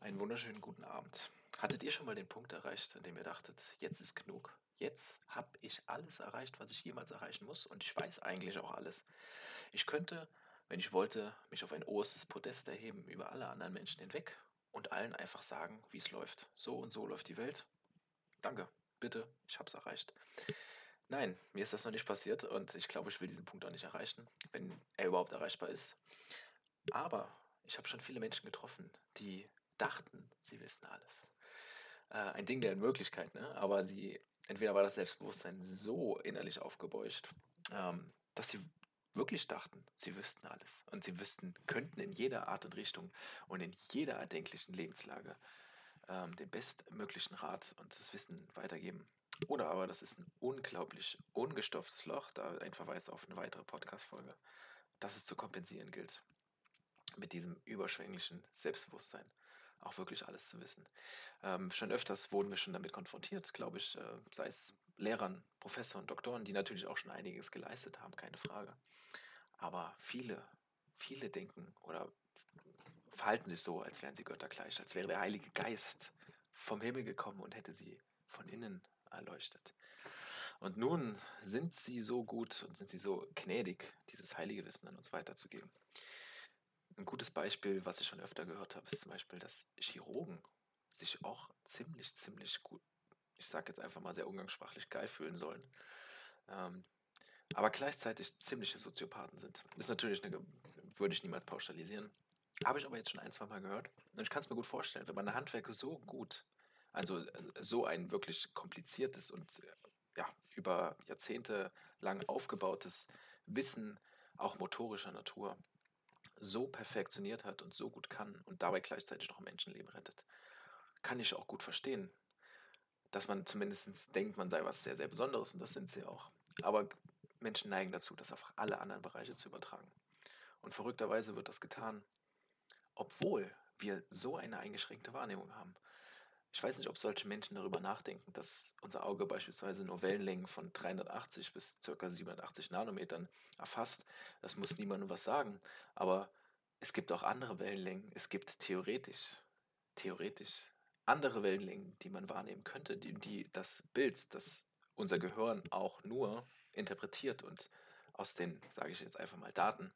Einen wunderschönen guten Abend. Hattet ihr schon mal den Punkt erreicht, an dem ihr dachtet, jetzt ist genug? Jetzt habe ich alles erreicht, was ich jemals erreichen muss und ich weiß eigentlich auch alles. Ich könnte, wenn ich wollte, mich auf ein oberstes Podest erheben über alle anderen Menschen hinweg und allen einfach sagen, wie es läuft. So und so läuft die Welt. Danke, bitte, ich habe es erreicht. Nein, mir ist das noch nicht passiert und ich glaube, ich will diesen Punkt auch nicht erreichen, wenn er überhaupt erreichbar ist. Aber ich habe schon viele Menschen getroffen, die dachten, sie wissen alles. Äh, ein Ding der Möglichkeit, ne? aber sie, entweder war das Selbstbewusstsein so innerlich aufgebeucht, ähm, dass sie wirklich dachten, sie wüssten alles und sie wüssten, könnten in jeder Art und Richtung und in jeder erdenklichen Lebenslage ähm, den bestmöglichen Rat und das Wissen weitergeben. Oder aber das ist ein unglaublich ungestopftes Loch, da ein Verweis auf eine weitere Podcast-Folge, dass es zu kompensieren gilt mit diesem überschwänglichen Selbstbewusstsein auch wirklich alles zu wissen. Ähm, schon öfters wurden wir schon damit konfrontiert, glaube ich, äh, sei es Lehrern, Professoren, Doktoren, die natürlich auch schon einiges geleistet haben, keine Frage. Aber viele, viele denken oder verhalten sich so, als wären sie göttergleich, als wäre der Heilige Geist vom Himmel gekommen und hätte sie von innen erleuchtet. Und nun sind sie so gut und sind sie so gnädig, dieses heilige Wissen an uns weiterzugeben. Ein gutes Beispiel, was ich schon öfter gehört habe, ist zum Beispiel, dass Chirurgen sich auch ziemlich, ziemlich gut, ich sage jetzt einfach mal sehr umgangssprachlich, geil fühlen sollen. Ähm, aber gleichzeitig ziemliche Soziopathen sind. Ist natürlich eine, würde ich niemals pauschalisieren. Habe ich aber jetzt schon ein, zwei Mal gehört. Und ich kann es mir gut vorstellen, wenn man ein Handwerk so gut, also äh, so ein wirklich kompliziertes und ja, über Jahrzehnte lang aufgebautes Wissen, auch motorischer Natur, so perfektioniert hat und so gut kann und dabei gleichzeitig noch Menschenleben rettet, kann ich auch gut verstehen. Dass man zumindest denkt, man sei was sehr, sehr Besonderes und das sind sie auch. Aber Menschen neigen dazu, das auf alle anderen Bereiche zu übertragen. Und verrückterweise wird das getan, obwohl wir so eine eingeschränkte Wahrnehmung haben. Ich weiß nicht, ob solche Menschen darüber nachdenken, dass unser Auge beispielsweise nur Wellenlängen von 380 bis ca. 780 Nanometern erfasst. Das muss niemandem was sagen. Aber es gibt auch andere Wellenlängen. Es gibt theoretisch, theoretisch andere Wellenlängen, die man wahrnehmen könnte, die, die das Bild, das unser Gehirn auch nur interpretiert und aus den, sage ich jetzt einfach mal, Daten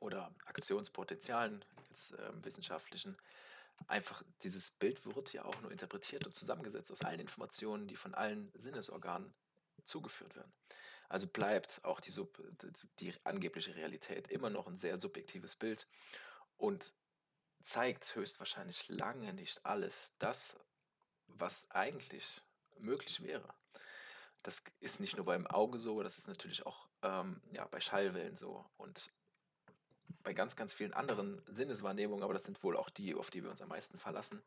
oder Aktionspotenzialen, jetzt äh, wissenschaftlichen, einfach dieses Bild wird ja auch nur interpretiert und zusammengesetzt aus allen Informationen, die von allen Sinnesorganen zugeführt werden. Also bleibt auch die, Sub, die angebliche Realität immer noch ein sehr subjektives Bild und zeigt höchstwahrscheinlich lange nicht alles das, was eigentlich möglich wäre. Das ist nicht nur beim Auge so, das ist natürlich auch ähm, ja, bei Schallwellen so. Und bei ganz, ganz vielen anderen Sinneswahrnehmungen, aber das sind wohl auch die, auf die wir uns am meisten verlassen.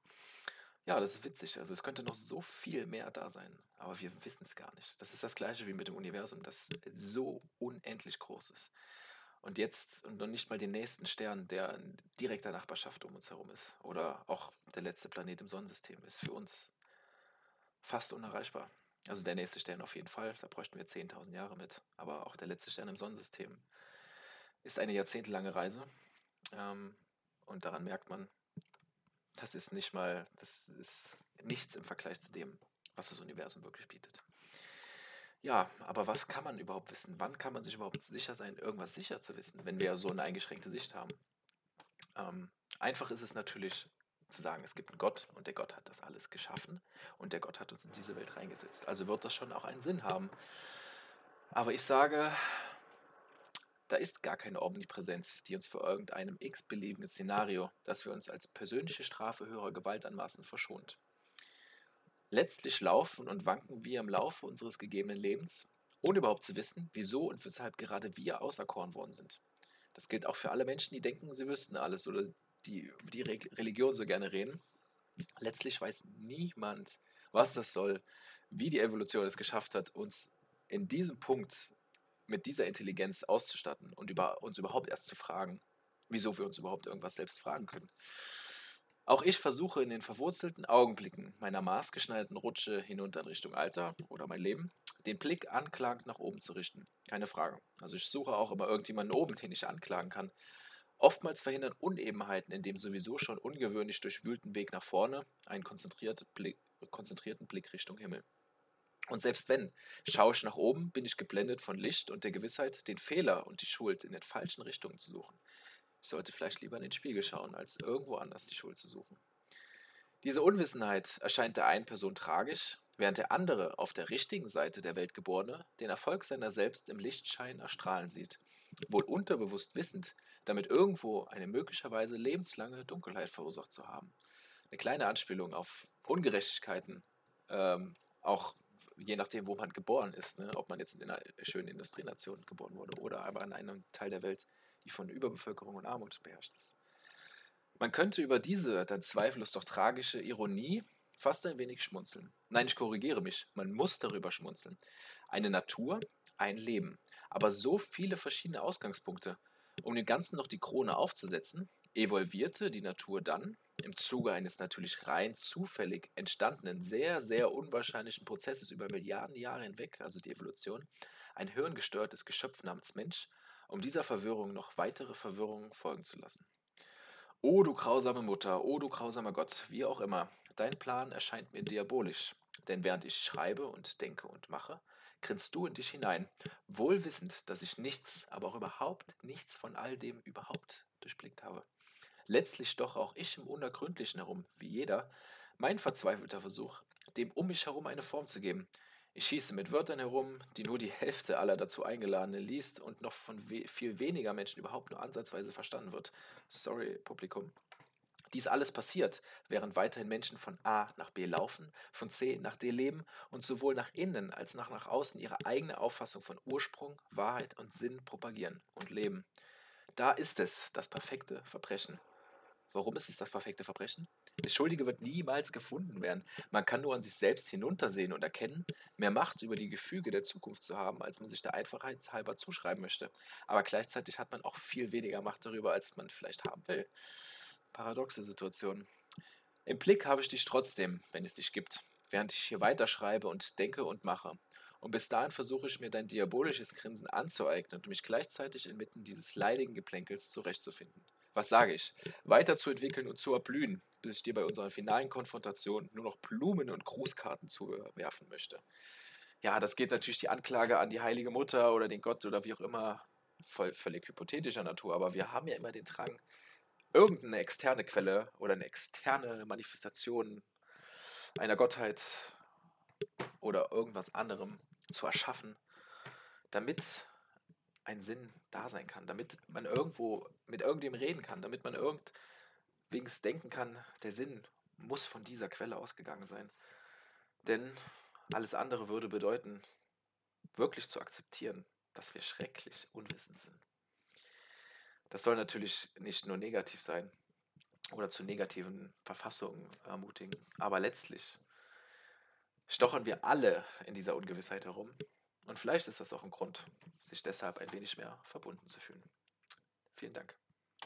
Ja, das ist witzig. Also es könnte noch so viel mehr da sein, aber wir wissen es gar nicht. Das ist das gleiche wie mit dem Universum, das so unendlich groß ist. Und jetzt, und noch nicht mal den nächsten Stern, der in direkter Nachbarschaft um uns herum ist, oder auch der letzte Planet im Sonnensystem, ist für uns fast unerreichbar. Also der nächste Stern auf jeden Fall, da bräuchten wir 10.000 Jahre mit. Aber auch der letzte Stern im Sonnensystem ist eine jahrzehntelange Reise. Ähm, und daran merkt man, das ist nicht mal, das ist nichts im Vergleich zu dem, was das Universum wirklich bietet. Ja, aber was kann man überhaupt wissen? Wann kann man sich überhaupt sicher sein, irgendwas sicher zu wissen, wenn wir so eine eingeschränkte Sicht haben? Ähm, einfach ist es natürlich zu sagen, es gibt einen Gott und der Gott hat das alles geschaffen und der Gott hat uns in diese Welt reingesetzt. Also wird das schon auch einen Sinn haben. Aber ich sage, da ist gar keine Omnipräsenz, die uns vor irgendeinem x-beliebigen Szenario, das wir uns als persönliche Strafe höherer Gewalt anmaßen, verschont. Letztlich laufen und wanken wir im Laufe unseres gegebenen Lebens, ohne überhaupt zu wissen, wieso und weshalb gerade wir auserkoren worden sind. Das gilt auch für alle Menschen, die denken, sie wüssten alles oder die über die Religion so gerne reden. Letztlich weiß niemand, was das soll, wie die Evolution es geschafft hat, uns in diesem Punkt mit dieser Intelligenz auszustatten und über, uns überhaupt erst zu fragen, wieso wir uns überhaupt irgendwas selbst fragen können. Auch ich versuche in den verwurzelten Augenblicken meiner maßgeschneiderten Rutsche hinunter in Richtung Alter oder mein Leben, den Blick anklagend nach oben zu richten. Keine Frage. Also ich suche auch immer irgendjemanden oben, den ich anklagen kann. Oftmals verhindern Unebenheiten in dem sowieso schon ungewöhnlich durchwühlten Weg nach vorne einen konzentriert Blick, konzentrierten Blick Richtung Himmel. Und selbst wenn, schaue ich nach oben, bin ich geblendet von Licht und der Gewissheit, den Fehler und die Schuld in den falschen Richtungen zu suchen. Ich sollte vielleicht lieber in den Spiegel schauen, als irgendwo anders die Schuld zu suchen. Diese Unwissenheit erscheint der einen Person tragisch, während der andere auf der richtigen Seite der Welt geborene den Erfolg seiner selbst im Lichtschein erstrahlen sieht, wohl unterbewusst wissend, damit irgendwo eine möglicherweise lebenslange Dunkelheit verursacht zu haben. Eine kleine Anspielung auf Ungerechtigkeiten, ähm, auch je nachdem, wo man geboren ist, ne? ob man jetzt in einer schönen Industrienation geboren wurde oder aber in einem Teil der Welt, die von Überbevölkerung und Armut beherrscht ist. Man könnte über diese dann zweifellos doch tragische Ironie fast ein wenig schmunzeln. Nein, ich korrigiere mich, man muss darüber schmunzeln. Eine Natur, ein Leben, aber so viele verschiedene Ausgangspunkte. Um dem Ganzen noch die Krone aufzusetzen, evolvierte die Natur dann im Zuge eines natürlich rein zufällig entstandenen, sehr, sehr unwahrscheinlichen Prozesses über Milliarden Jahre hinweg, also die Evolution, ein hirngestörtes Geschöpf namens Mensch, um dieser Verwirrung noch weitere Verwirrungen folgen zu lassen. O du grausame Mutter, o du grausamer Gott, wie auch immer, dein Plan erscheint mir diabolisch, denn während ich schreibe und denke und mache, grinst du in dich hinein, wohl wissend, dass ich nichts, aber auch überhaupt nichts von all dem überhaupt durchblickt habe. Letztlich doch auch ich im Unergründlichen herum, wie jeder, mein verzweifelter Versuch, dem um mich herum eine Form zu geben. Ich schieße mit Wörtern herum, die nur die Hälfte aller dazu Eingeladenen liest und noch von we viel weniger Menschen überhaupt nur ansatzweise verstanden wird. Sorry, Publikum. Dies alles passiert, während weiterhin Menschen von A nach B laufen, von C nach D leben und sowohl nach innen als auch nach außen ihre eigene Auffassung von Ursprung, Wahrheit und Sinn propagieren und leben. Da ist es, das perfekte Verbrechen. Warum ist es das perfekte Verbrechen? Der Schuldige wird niemals gefunden werden. Man kann nur an sich selbst hinuntersehen und erkennen, mehr Macht über die Gefüge der Zukunft zu haben, als man sich der Einfachheit halber zuschreiben möchte. Aber gleichzeitig hat man auch viel weniger Macht darüber, als man vielleicht haben will. Paradoxe Situation. Im Blick habe ich dich trotzdem, wenn es dich gibt, während ich hier weiterschreibe und denke und mache. Und bis dahin versuche ich mir dein diabolisches Grinsen anzueignen und mich gleichzeitig inmitten dieses leidigen Geplänkels zurechtzufinden. Was sage ich? Weiterzuentwickeln und zu erblühen, bis ich dir bei unserer finalen Konfrontation nur noch Blumen und Grußkarten zuwerfen möchte. Ja, das geht natürlich die Anklage an die Heilige Mutter oder den Gott oder wie auch immer, voll, völlig hypothetischer Natur, aber wir haben ja immer den Drang, irgendeine externe Quelle oder eine externe Manifestation einer Gottheit oder irgendwas anderem zu erschaffen, damit ein Sinn da sein kann, damit man irgendwo mit irgendwem reden kann, damit man irgendwings denken kann, der Sinn muss von dieser Quelle ausgegangen sein. Denn alles andere würde bedeuten, wirklich zu akzeptieren, dass wir schrecklich unwissend sind. Das soll natürlich nicht nur negativ sein oder zu negativen Verfassungen ermutigen, aber letztlich stochern wir alle in dieser Ungewissheit herum. Und vielleicht ist das auch ein Grund, sich deshalb ein wenig mehr verbunden zu fühlen. Vielen Dank.